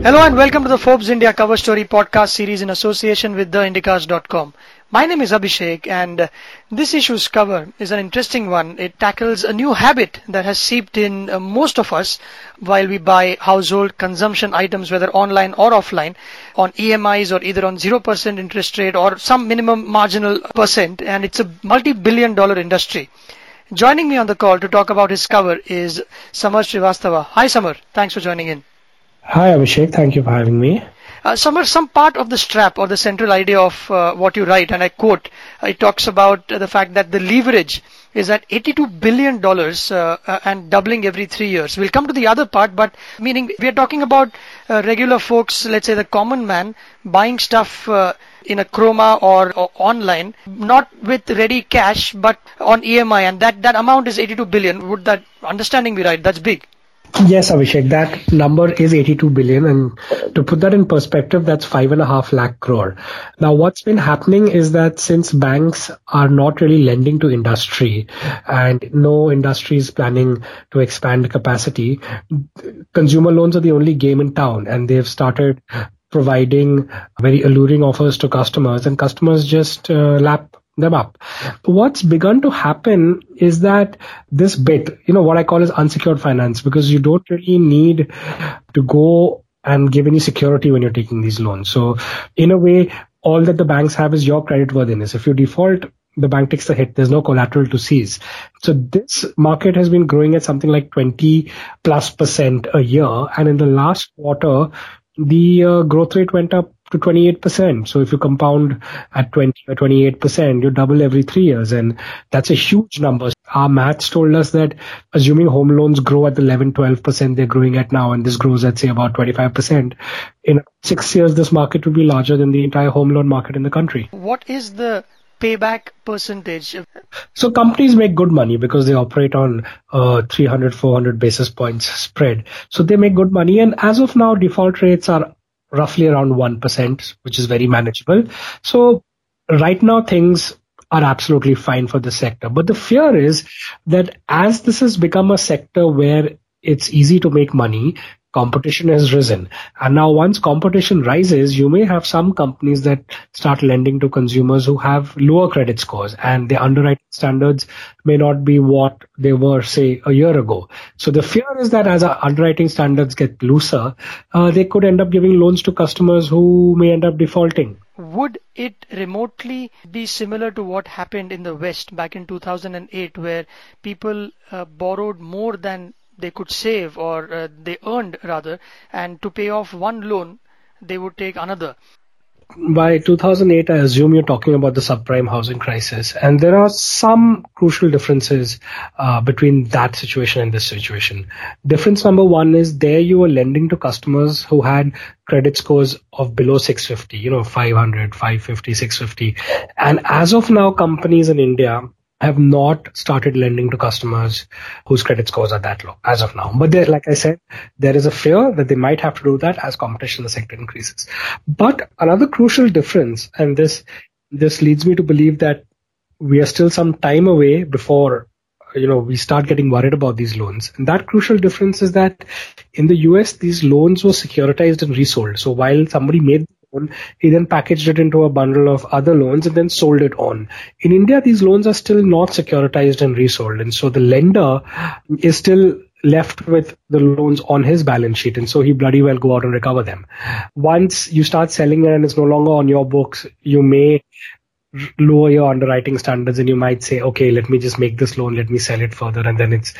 Hello and welcome to the Forbes India Cover Story podcast series in association with theindicast.com. My name is Abhishek and uh, this issue's cover is an interesting one. It tackles a new habit that has seeped in uh, most of us while we buy household consumption items whether online or offline on EMIs or either on 0% interest rate or some minimum marginal percent and it's a multi-billion dollar industry. Joining me on the call to talk about his cover is Samar Srivastava. Hi Samar, thanks for joining in. Hi Abhishek, thank you for having me. Uh, Samar, some part of the strap or the central idea of uh, what you write, and I quote, uh, it talks about uh, the fact that the leverage is at 82 billion dollars uh, uh, and doubling every three years. We'll come to the other part, but meaning we are talking about regular folks, let's say the common man, buying stuff in a Croma or, or, online, not with ready cash, but on EMI, and that that amount is 82 billion. Would that understanding be right? That's big. Yes, Abhishek, that number is 82 billion. And to put that in perspective, that's five and a half lakh crore. Now, what's been happening is that since banks are not really lending to industry and no industry is planning to expand capacity, consumer loans are the only game in town and they've started providing very alluring offers to customers and customers just uh, lap them up. What's begun to happen is that this bit, you know, what I call as unsecured finance, because you don't really need to go and give any security when you're taking these loans. So in a way, all that the banks have is your credit worthiness. If you default, the bank takes the hit. There's no collateral to seize. So this market has been growing at something like 20 plus percent a year. And in the last quarter, the uh, growth rate went up to 28%. So if you compound at 20 or 28%, you double every three years. And that's a huge number. Our maths told us that assuming home loans grow at the 11, 12% they're growing at now, and this grows at say about 25%, in six years, this market will be larger than the entire home loan market in the country. What is the payback percentage? So companies make good money because they operate on uh, 300, 400 basis points spread. So they make good money. And as of now, default rates are roughly around 1%, which is very manageable. So right now things are absolutely fine for the sector. But the fear is that as this has become a sector where it's easy to make money, competition has risen. And now once competition rises, you may have some companies that start lending to consumers who have lower credit scores and their underwriting standards may not be what they were, say, a year ago. So the fear is that as our underwriting standards get looser, uh, they could end up giving loans to customers who may end up defaulting. Would it remotely be similar to what happened in the West back in 2008 where people uh, borrowed more than they could save or uh, they earned rather and to pay off one loan they would take another by 2008, I assume you're talking about the subprime housing crisis, and there are some crucial differences uh, between that situation and this situation. Difference number one is there you were lending to customers who had credit scores of below 650, you know, 500, 550, 650, and as of now, companies in India have not started lending to customers whose credit scores are that low as of now. But there, like I said, there is a fear that they might have to do that as competition in the sector increases. But another crucial difference, and this, this leads me to believe that we are still some time away before you know we start getting worried about these loans and that crucial difference is that in the us these loans were securitized and resold so while somebody made loan. He then packaged it into a bundle of other loans and then sold it on. In India, these loans are still not securitized and resold. And so the lender is still left with the loans on his balance sheet. And so he bloody well go out and recover them. Once you start selling it and it's no longer on your books, you may lower your underwriting standards and you might say, okay, let me just make this loan, let me sell it further. And then it's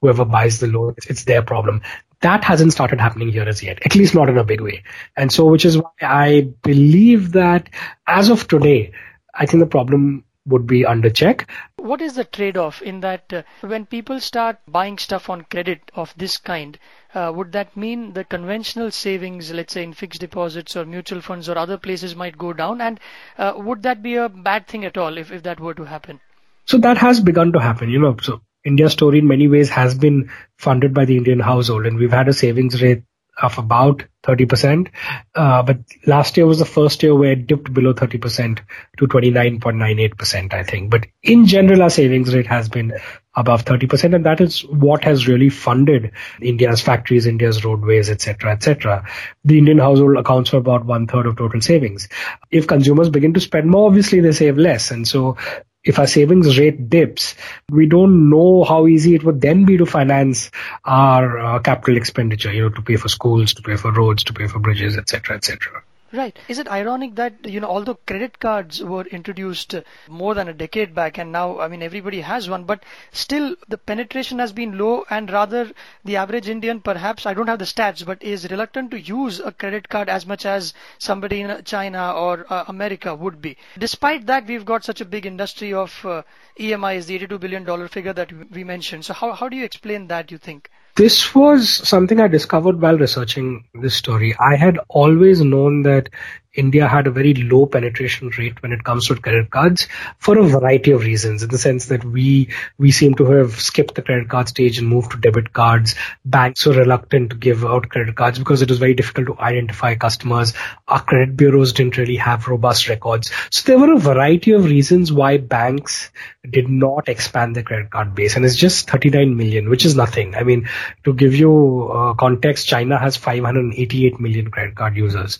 whoever buys the loan, it's, it's their problem that hasn't started happening here as yet, at least not in a big way. And so, which is why I believe that as of today, I think the problem would be under check. What is the trade off in that uh, when people start buying stuff on credit of this kind, uh, would that mean the conventional savings, let's say in fixed deposits or mutual funds or other places, might go down? And uh, would that be a bad thing at all if, if that were to happen? So that has begun to happen, you know. So India's story in many ways has been funded by the Indian household, and we've had a savings rate of about 30%. Uh, but last year was the first year where it dipped below 30% to 29.98%, I think. But in general, our savings rate has been above 30%. And that is what has really funded India's factories, India's roadways, etc., etc. The Indian household accounts for about one third of total savings. If consumers begin to spend more, obviously they save less. And so if our savings rate dips, we don't know how easy it would then be to finance our uh, capital expenditure, you know, to pay for schools, to pay for roads, to pay for bridges, etc., etc. Right. Is it ironic that, you know, although credit cards were introduced more than a decade back and now, I mean, everybody has one, but still the penetration has been low and rather the average Indian perhaps, I don't have the stats, but is reluctant to use a credit card as much as somebody in China or uh, America would be. Despite that, we've got such a big industry of uh, EMIs, the $82 billion figure that we mentioned. So how, how do you explain that, you think? This was something I discovered while researching this story. I had always known that India had a very low penetration rate when it comes to credit cards for a variety of reasons. In the sense that we we seem to have skipped the credit card stage and moved to debit cards. Banks were reluctant to give out credit cards because it was very difficult to identify customers. Our credit bureaus didn't really have robust records. So there were a variety of reasons why banks did not expand their credit card base, and it's just 39 million, which is nothing. I mean, to give you uh, context, China has 588 million credit card users.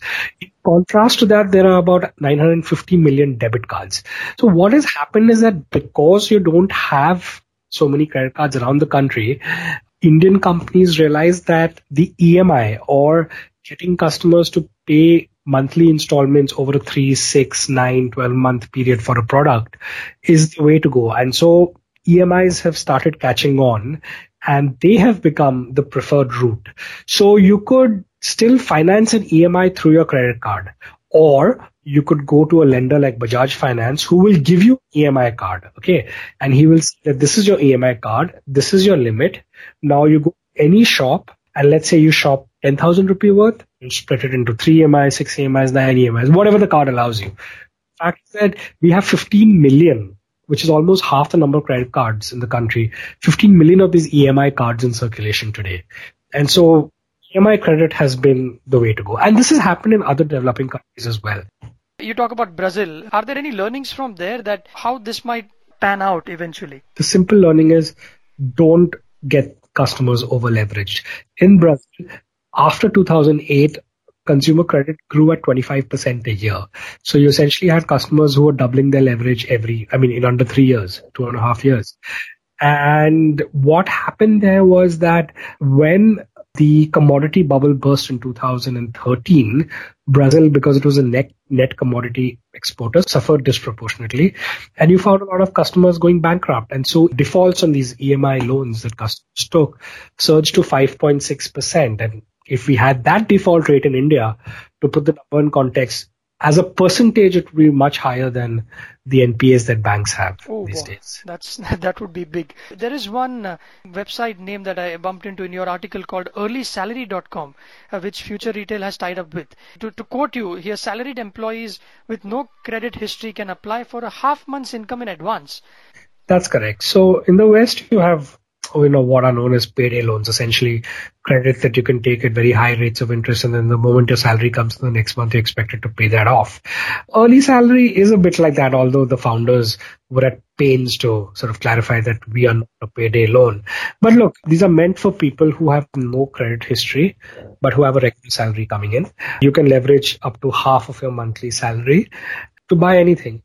Contrast to that, there are about 950 million debit cards. So what has happened is that because you don't have so many credit cards around the country, Indian companies realize that the EMI or getting customers to pay monthly installments over a 3, 6, 9, 12 month period for a product is the way to go. And so EMIs have started catching on and they have become the preferred route. So you could still finance an EMI through your credit card or you could go to a lender like Bajaj Finance who will give you EMI card. Okay. And he will say that this is your EMI card. This is your limit. Now you go any shop and let's say you shop 10,000 rupee worth, you split it into three EMIs, six EMIs, nine EMIs, whatever the card allows you. Fact that we have 15 million which is almost half the number of credit cards in the country, 15 million of these EMI cards in circulation today. And so EMI credit has been the way to go. And this has happened in other developing countries as well. You talk about Brazil. Are there any learnings from there that how this might pan out eventually? The simple learning is don't get customers over leveraged. In Brazil, after 2008, consumer credit grew at 25% a year. So you essentially had customers who were doubling their leverage every, I mean, in under three years, two and a half years. And what happened there was that when the commodity bubble burst in 2013, Brazil, because it was a net, net commodity exporter, suffered disproportionately. And you found a lot of customers going bankrupt. And so defaults on these EMI loans that customers took surged to 5.6%. And if we had that default rate in India, to put the number in context, as a percentage, it would be much higher than the NPAs that banks have oh, these wow. days. That's that would be big. There is one uh, website name that I bumped into in your article called EarlySalary.com, uh, which Future Retail has tied up with. To, to quote you, here, salaried employees with no credit history can apply for a half month's income in advance. That's correct. So in the West, you have you know what are known as payday loans, essentially credits that you can take at very high rates of interest, and then the moment your salary comes in the next month, you're expected to pay that off. Early salary is a bit like that, although the founders were at pains to sort of clarify that we are not a payday loan. But look, these are meant for people who have no credit history, but who have a regular salary coming in. You can leverage up to half of your monthly salary to buy anything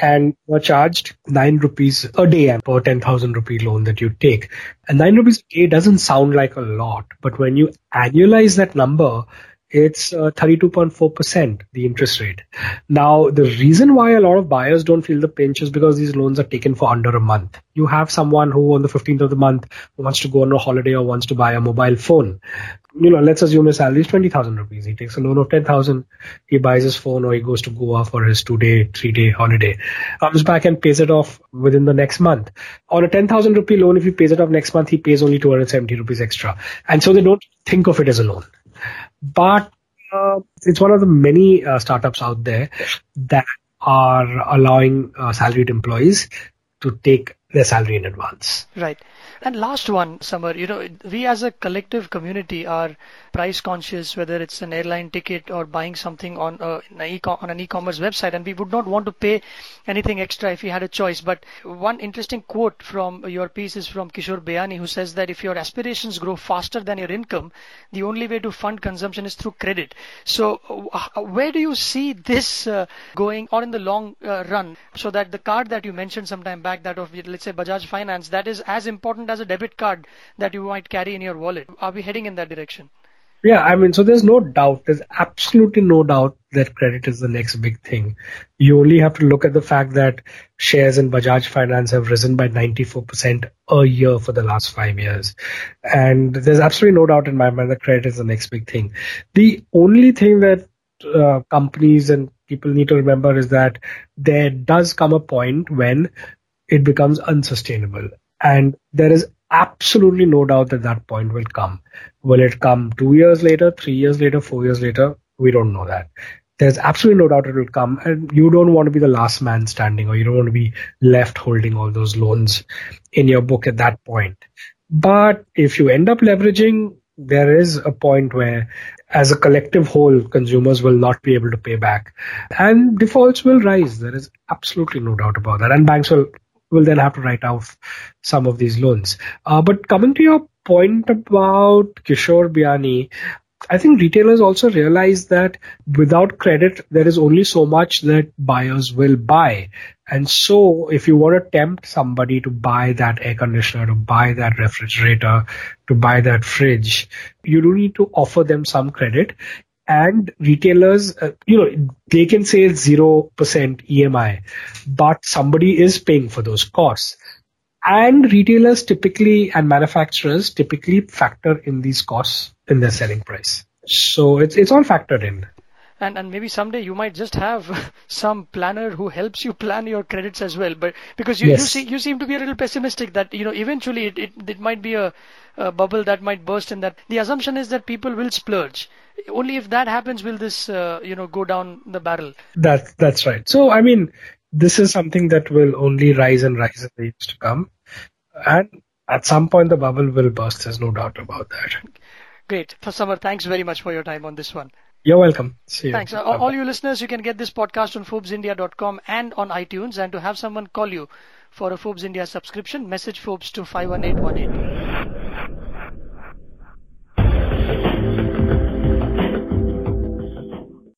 and you're charged 9 rupees a day per 10,000 rupee loan that you take. And 9 rupees a day doesn't sound like a lot, but when you annualize that number, it's uh, 32.4% the interest rate. Now, the reason why a lot of buyers don't feel the pinch is because these loans are taken for under a month. You have someone who on the 15th of the month wants to go on a holiday or wants to buy a mobile phone. You know, let's assume his salary is 20,000 rupees. He takes a loan of 10,000. He buys his phone or he goes to Goa for his two day, three day holiday, comes back and pays it off within the next month. On a 10,000 rupee loan, if he pays it off next month, he pays only 270 rupees extra. And so they don't think of it as a loan but uh, it's one of the many uh, startups out there that are allowing uh, salaried employees to take their salary in advance. Right. And last one, Samar, you know, we as a collective community are price conscious, whether it's an airline ticket or buying something on, a, on an e-commerce website, and we would not want to pay anything extra if we had a choice. But one interesting quote from your piece is from Kishore Biyani, who says that if your aspirations grow faster than your income, the only way to fund consumption is through credit. So, uh, where do you see this uh, going, or in the long uh, run, so that the card that you mentioned some time back, that of let's say Bajaj Finance, that is as important as a debit card that you might carry in your wallet. Are we heading in that direction? Yeah, I mean, so there's no doubt, there's absolutely no doubt that credit is the next big thing. You only have to look at the fact that shares in Bajaj Finance have risen by 94% a year for the last five years. And there's absolutely no doubt in my mind that credit is the next big thing. The only thing that uh, companies and people need to remember is that there does come a point when it becomes unsustainable. And there is absolutely no doubt that that point will come. Will it come two years later, three years later, four years later? We don't know that. There's absolutely no doubt it will come. And you don't want to be the last man standing or you don't want to be left holding all those loans in your book at that point. But if you end up leveraging, there is a point where as a collective whole, consumers will not be able to pay back and defaults will rise. There is absolutely no doubt about that. And banks will will then have to write off some of these loans. Uh, but coming to your point about Kishore Biyani, I think retailers also realize that without credit, there is only so much that buyers will buy. And so if you want to tempt somebody to buy that air conditioner, to buy that refrigerator, to buy that fridge, you do need to offer them some credit and retailers, uh, you know, they can say 0% EMI, but somebody is paying for those costs. And retailers typically and manufacturers typically factor in these costs in their selling price. So it's, it's all factored in. And, and maybe someday you might just have some planner who helps you plan your credits as well. But because you, yes. you, see, you seem to be a little pessimistic that, you know, eventually it, it, it might be a, a bubble that might burst and that the assumption is that people will splurge only if that happens will this uh, you know go down the barrel that that's right so i mean this is something that will only rise and rise in the years to come and at some point the bubble will burst there's no doubt about that great Samar, thanks very much for your time on this one you're welcome. See you. Thanks. Uh, all you listeners, you can get this podcast on ForbesIndia.com and on iTunes. And to have someone call you for a Forbes India subscription, message Forbes to 51818.